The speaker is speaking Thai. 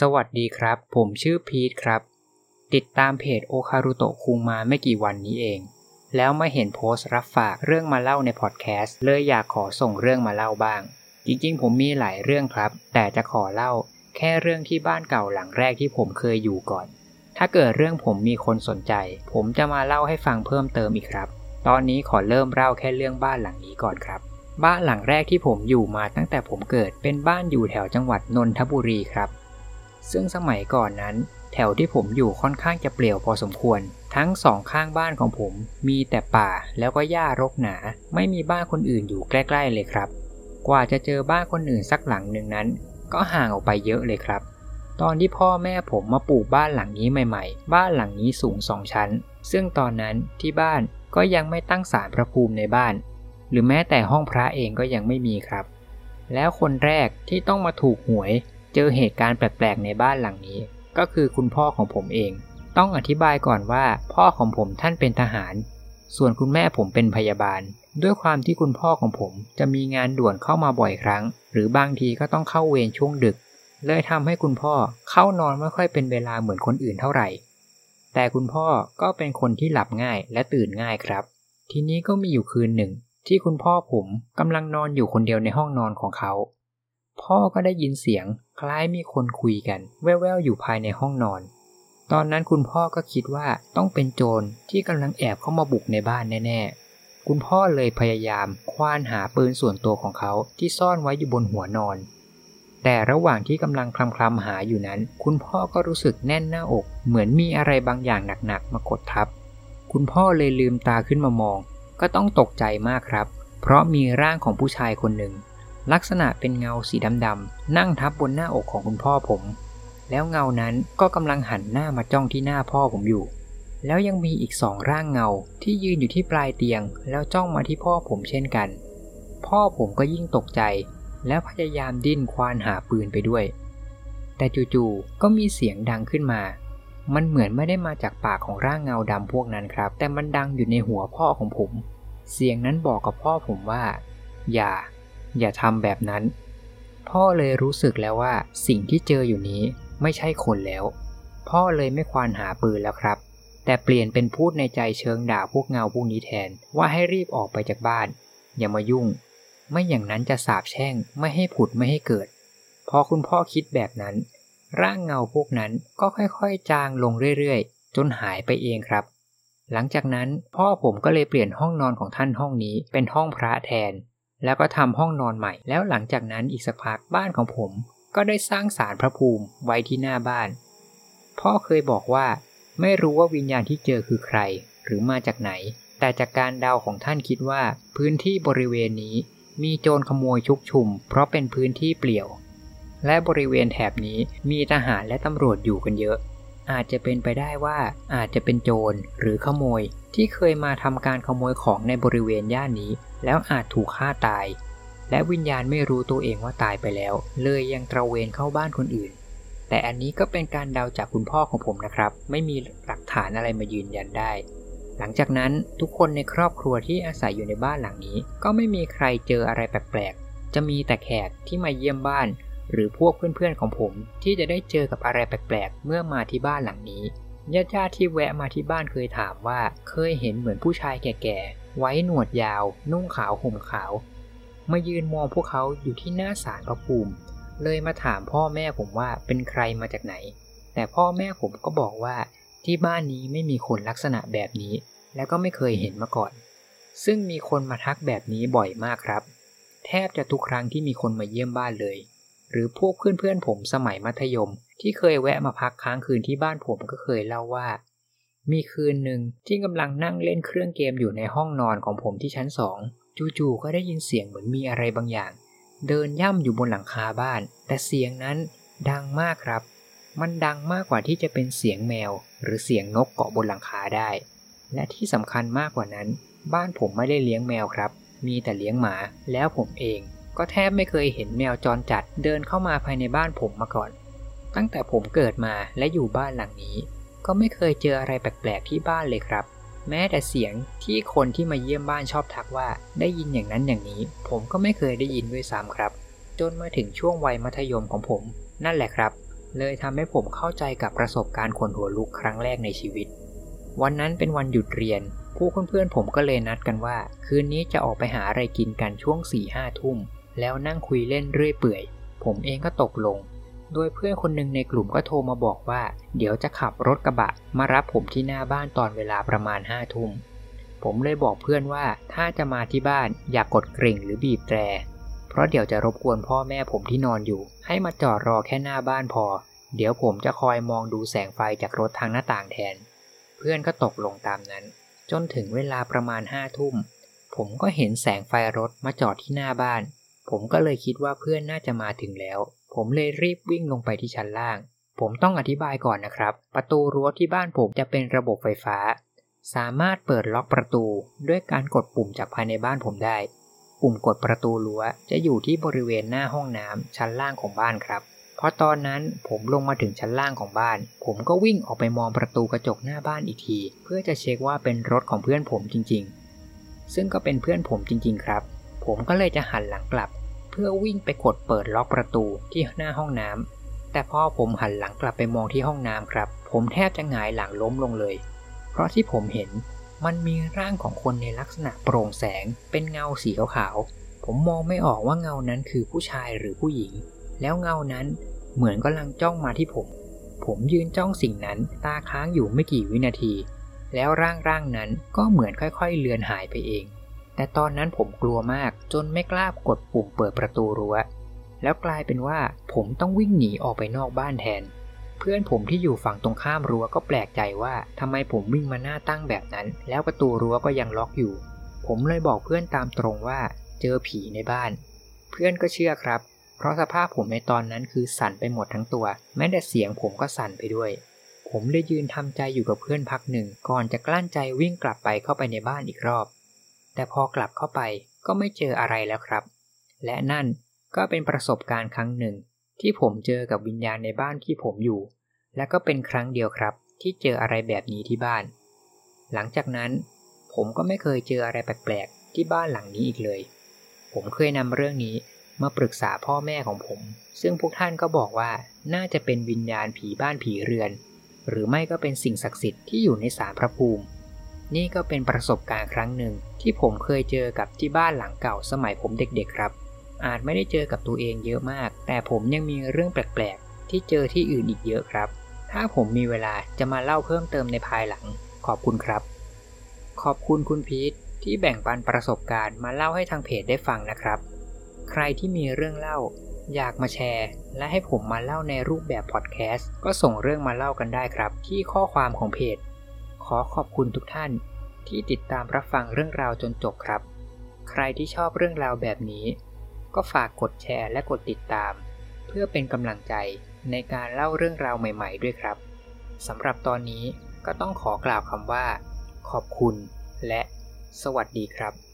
สวัสดีครับ ผมชื่อพีทครับ ติดตามเพจโอคารุโตะคุงมาไม่กี่วันนี้เอง แล้วมาเห็นโพสต์รับฝากเรื่องมาเล่าในพอดแคสต์เลยอยากขอส่งเรื่องมาเล่าบ้าง จริงๆ ผมมีหลายเรื่องครับ แต่จะขอเล่า แค่เรื่องที่บ้านเก่าหลังแรกที่ผมเคยอยู่ก่อน ถ้าเกิดเรื่องผมมีคนสนใจ ผมจะมาเล่าให้ฟังเพิ่มเติมอีกครับ ตอนนี้ขอเริ่มเล่าแค่เรื่องบ้านหลังนี้ก่อนครับ บ้านหลังแรกที่ผมอยู่มาตั้งแต่ผมเกิดเป็นบ้านอยู่แถวจังหวัดนนทบุรีครับ ซึ่งสมัยก่อนนั้น แถวที่ผมอยู่ค่อนข้างจะเปลี่ยวพอสมควร ทั้งสองข้างบ้านของผม มีแต่ป่าแล้วก็หญ้ารกหนา ไม่มีบ้านคนอื่นอยู่ใกล้ ๆ เลยครับ กว่าจะเจอบ้านคนอื่นสักหลังหนึ่งนั้น ก็ห่างออกไปเยอะเลยครับ ตอนที่พ่อแม่ผมมาปลูกบ้านหลังนี้ใหม่ ๆ บ้านหลังนี้สูงสองชั้น ซึ่งตอนนั้นที่บ้านก็ยังไม่ตั้งศาลพระภูมิในบ้าน หรือแม้แต่ห้องพระเองก็ยังไม่มีครับ แล้วคนแรกที่ต้องมาถูกหวย เจอเหตุการณ์แปลกๆในบ้านหลังนี้ ก็คือคุณพ่อของผมเอง ต้องอธิบายก่อนว่าพ่อของผมท่านเป็นทหาร ส่วนคุณแม่ผมเป็นพยาบาล ด้วยความที่คุณพ่อของผมจะมีงานด่วนเข้ามาบ่อยครั้ง หรือบางทีก็ต้องเข้าเวรช่วงดึก เลยทำให้คุณพ่อเข้านอนไม่ค่อยเป็นเวลาเหมือนคนอื่นเท่าไหร่ แต่คุณพ่อก็เป็นคนที่หลับง่ายและตื่นง่ายครับ ทีนี้ก็มีอยู่คืนหนึ่ง ที่คุณพ่อผมกำลังนอนอยู่คนเดียวในห้องนอนของเขา พ่อก็ได้ยินเสียง คล้ายมีคนคุยกัน แว่วๆอยู่ภายในห้องนอน ตอนนั้นคุณพ่อก็คิดว่าต้องเป็นโจรที่กำลังแอบเข้ามาบุกในบ้านแน่ๆ คุณพ่อเลยพยายามควานหาปืนส่วนตัวของเขาที่ซ่อนไว้อยู่บนหัวนอน แต่ระหว่างที่กำลังคลำคลำหาอยู่นั้น คุณพ่อก็รู้สึกแน่นหน้าอก เหมือนมีอะไรบางอย่างหนักๆ มากดทับ คุณพ่อเลยลืมตาขึ้นมามอง ก็ต้องตกใจมากครับ เพราะมีร่างของผู้ชายคนหนึ่ง ลักษณะเป็นเงาสีดำๆนั่งทับบนหน้าอกของคุณพ่อผม แล้วเงานั้นก็กำลังหันหน้ามาจ้องที่หน้าพ่อผมอยู่ แล้วยังมีอีกสองร่างเงาที่ยืนอยู่ที่ปลายเตียง แล้วจ้องมาที่พ่อผมเช่นกัน พ่อผมก็ยิ่งตกใจ แล้วพยายามดิ้นควานหาปืนไปด้วย แต่จู่ๆก็มีเสียงดังขึ้นมา มันเหมือนไม่ได้มาจากปากของร่างเงาดำพวกนั้นครับ แต่มันดังอยู่ในหัวพ่อของผม เสียงนั้นบอกกับพ่อผมว่า อย่า อย่าทำแบบนั้น พ่อเลยรู้สึกแล้วว่าสิ่งที่เจออยู่นี้ไม่ใช่คนแล้ว พ่อเลยไม่ควานหาปืนแล้วครับ แต่เปลี่ยนเป็นพูดในใจเชิงด่าพวกเงาพวกนี้แทนว่าให้รีบออกไปจากบ้าน อย่ามายุ่ง ไม่อย่างนั้นจะสาบแช่งไม่ให้ผุดไม่ให้เกิด พอคุณพ่อคิดแบบนั้น ร่างเงาพวกนั้นก็ค่อยๆ จางลงเรื่อยๆ จนหายไปเองครับหลังจากนั้นพ่อผมก็เลยเปลี่ยนห้องนอนของท่านห้องนี้เป็นห้องพระแทน แล้วก็ทำห้องนอนใหม่ แล้วหลังจากนั้นอีกสักพักบ้านของผม ก็ได้สร้างศาลพระภูมิไว้ที่หน้าบ้าน พ่อเคยบอกว่า ไม่รู้ว่าวิญญาณที่เจอคือใคร หรือมาจากไหน แต่จากการเดาของท่านคิดว่า พื้นที่บริเวณนี้มีโจรขโมยชุกชุม เพราะเป็นพื้นที่เปลี่ยว และบริเวณแถบนี้มีทหารและตำรวจอยู่กันเยอะ อาจจะเป็นไปได้ว่าอาจจะเป็นโจรหรือขโมยที่เคยมาทำการขโมยของในบริเวณย่านนี้ แล้วอาจถูกฆ่าตาย และวิญญาณไม่รู้ตัวเองว่าตายไปแล้ว เลยยังตระเวนเข้าบ้านคนอื่น แต่อันนี้ก็เป็นการเดาจากคุณพ่อของผมนะครับ ไม่มีหลักฐานอะไรมายืนยันได้ หลังจากนั้นทุกคนในครอบครัวที่อาศัยอยู่ในบ้านหลังนี้ ก็ไม่มีใครเจออะไรแปลกๆ จะมีแต่แขกที่มาเยี่ยมบ้าน หรือพวกเพื่อนๆของผม ที่จะได้เจอกับอะไรแปลกๆ เมื่อมาที่บ้านหลังนี้ญาติๆที่แวะมาที่บ้านเคยถามว่าเคยเห็นเหมือนผู้ชายแก่ๆ ไว้หนวดยาว นุ่งขาวห่มขาว มายืนมองพวกเขาอยู่ที่หน้าศาลพระภูมิ เลยมาถามพ่อแม่ผมว่าเป็นใครมาจากไหน แต่พ่อแม่ผมก็บอกว่าที่บ้านนี้ไม่มีคนลักษณะแบบนี้ และก็ไม่เคยเห็นมาก่อน ซึ่งมีคนมาทักแบบนี้บ่อยมากครับ แทบจะทุกครั้งที่มีคนมาเยี่ยมบ้านเลย หรือพวกเพื่อนๆผมสมัยมัธยม ที่เคยแวะมาพักค้างคืนที่บ้านผมก็เคยเล่าว่า มีคืนหนึ่งที่กำลังนั่งเล่นเครื่องเกมอยู่ในห้องนอนของผมที่ชั้นสองจู่ๆก็ได้ยินเสียงเหมือนมีอะไรบางอย่าง เดินย่ำอยู่บนหลังคาบ้าน แต่เสียงนั้นดังมากครับ มันดังมากกว่าที่จะเป็นเสียงแมว หรือเสียงนกเกาะบนหลังคาได้ และที่สำคัญมากกว่านั้น บ้านผมไม่ได้เลี้ยงแมวครับ มีแต่เลี้ยงหมาแล้วผมเอง ก็แทบไม่เคยเห็นแมวจรจัดเดินเข้ามาภายในบ้านผมมาก่อน ตั้งแต่ผมเกิดมาและอยู่บ้านหลังนี้ ก็ไม่เคยเจออะไรแปลกๆที่บ้านเลยครับ แม้แต่เสียงที่คนที่มาเยี่ยมบ้านชอบทักว่า ได้ยินอย่างนั้นอย่างนี้ ผมก็ไม่เคยได้ยินด้วยซ้ำครับ จนมาถึงช่วงวัยมัธยมของผม นั่นแหละครับ เลยทำให้ผมเข้าใจกับประสบการณ์ขนหัวลุกครั้งแรกในชีวิต วันนั้นเป็นวันหยุดเรียน ผู้เพื่อนๆผมก็เลยนัดกันว่า คืนนี้จะออกไปหาอะไรกินกันช่วง4ี่ห้าทุ่มแล้วนั่งคุยเล่นเรื่อยเปื่อย ผมเองก็ตกลง โดยเพื่อนคนหนึ่งในกลุ่มก็โทรมาบอกว่า เดี๋ยวจะขับรถกระบะ มารับผมที่หน้าบ้านตอนเวลาประมาณห้าทุ่มผมเลยบอกเพื่อนว่าถ้าจะมาที่บ้านอย่ากกดกริ่งหรือบีบแตร เพราะเดี๋ยวจะรบกวนพ่อแม่ผมที่นอนอยู่ ให้มาจอดรอแค่หน้าบ้านพอ เดี๋ยวผมจะคอยมองดูแสงไฟจากรถทางหน้าต่างแทน เพื่อนก็ตกลงตามนั้น จนถึงเวลาประมาณห้าทุ่ม ผมก็เห็นแสงไฟรถมาจอดที่หน้าบ้าน ผมก็เลยคิดว่าเพื่อนน่าจะมาถึงแล้ว ผมเลยรีบวิ่งลงไปที่ชั้นล่าง ผมต้องอธิบายก่อนนะครับ ประตูรั้วที่บ้านผมจะเป็นระบบไฟฟ้า สามารถเปิดล็อกประตูด้วยการกดปุ่มจากภายในบ้านผมได้ ปุ่มกดประตูรั้วจะอยู่ที่บริเวณหน้าห้องน้ำชั้นล่างของบ้านครับพอตอนนั้นผมลงมาถึงชั้นล่างของบ้าน ผมก็วิ่งออกไปมองประตูกระจกหน้าบ้านอีกที เพื่อจะเช็คว่าเป็นรถของเพื่อนผมจริง ๆ ซึ่งก็เป็นเพื่อนผมจริง ๆ ครับ ผมก็เลยจะหันหลังกลับ เพื่อวิ่งไปกดเปิดล็อกประตูที่หน้าห้องน้ำแต่พอผมหันหลังกลับไปมองที่ห้องน้ำครับ ผมแทบจะหงายหลังล้มลงเลย เพราะที่ผมเห็นมันมีร่างของคนในลักษณะโปร่งแสง เป็นเงาสีขาวๆ ผมมองไม่ออกว่าเงานั้นคือผู้ชายหรือผู้หญิง แล้วเงานั้นเหมือนกำลังจ้องมาที่ผม ผมยืนจ้องสิ่งนั้นตาค้างอยู่ไม่กี่วินาที แล้วร่างร่างนั้นก็เหมือนค่อยๆ เลือนหายไปเอง แต่ตอนนั้นผมกลัวมากจนไม่กล้ากดปุ่มเปิดประตูรั้ว แล้วกลายเป็นว่าผมต้องวิ่งหนีออกไปนอกบ้านแทน เพื่อนผมที่อยู่ฝั่งตรงข้ามรั้วก็แปลกใจว่าทำไมผมวิ่งมาหน้าตั้งแบบนั้น แล้วประตูรั้วก็ยังล็อกอยู่ ผมเลยบอกเพื่อนตามตรงว่า เจอผีในบ้าน เพื่อนก็เชื่อครับ เพราะสภาพผมในตอนนั้นคือสั่นไปหมดทั้งตัว แม้แต่เสียงผมก็สั่นไปด้วย ผมเลยยืนทำใจอยู่กับเพื่อนพักหนึ่ง ก่อนจะกลั้นใจวิ่งกลับไปเข้าไปในบ้านอีกรอบ แต่พอกลับเข้าไปก็ไม่เจออะไรแล้วครับ และนั่นก็เป็นประสบการณ์ครั้งหนึ่ง ที่ผมเจอกับวิญญาณในบ้านที่ผมอยู่ และก็เป็นครั้งเดียวครับ ที่เจออะไรแบบนี้ที่บ้าน หลังจากนั้น ผมก็ไม่เคยเจออะไรแปลกๆที่บ้านหลังนี้อีกเลย ผมเคยนำเรื่องนี้มาปรึกษาพ่อแม่ของผม ซึ่งพวกท่านก็บอกว่าน่าจะเป็นวิญญาณผีบ้านผีเรือน หรือไม่ก็เป็นสิ่งศักดิ์สิทธิ์ที่อยู่ในสารพระภูมิ นี่ก็เป็นประสบการณ์ครั้งหนึ่ง ที่ผมเคยเจอกับที่บ้านหลังเก่าสมัยผมเด็กๆครับ อาจไม่ได้เจอกับตัวเองเยอะมาก แต่ผมยังมีเรื่องแปลกๆ ที่เจอที่อื่นอีกเยอะครับ ถ้าผมมีเวลาจะมาเล่าเพิ่มเติมในภายหลัง ขอบคุณครับ ขอบคุณคุณพีทที่แบ่งปันประสบการณ์มาเล่าให้ทางเพจได้ฟังนะครับ ใครที่มีเรื่องเล่า อยากมาแชร์ และให้ผมมาเล่าในรูปแบบพอดแคสต์ก็ส่งเรื่องมาเล่ากันได้ครับ ที่ข้อความของเพจ อขอบคุณทุกท่านที่ติดตามรับฟังเรื่องราวจนจบครับ ใครที่ชอบเรื่องราวแบบนี้ ก็ฝากกดแชร์และกดติดตาม เพื่อเป็นกำลังใจในการเล่าเรื่องราวใหม่ๆ ด้วยครับสำหรับตอนนี้ก็ต้องขอกล่าวคำว่า ขอบคุณและสวัสดีครับ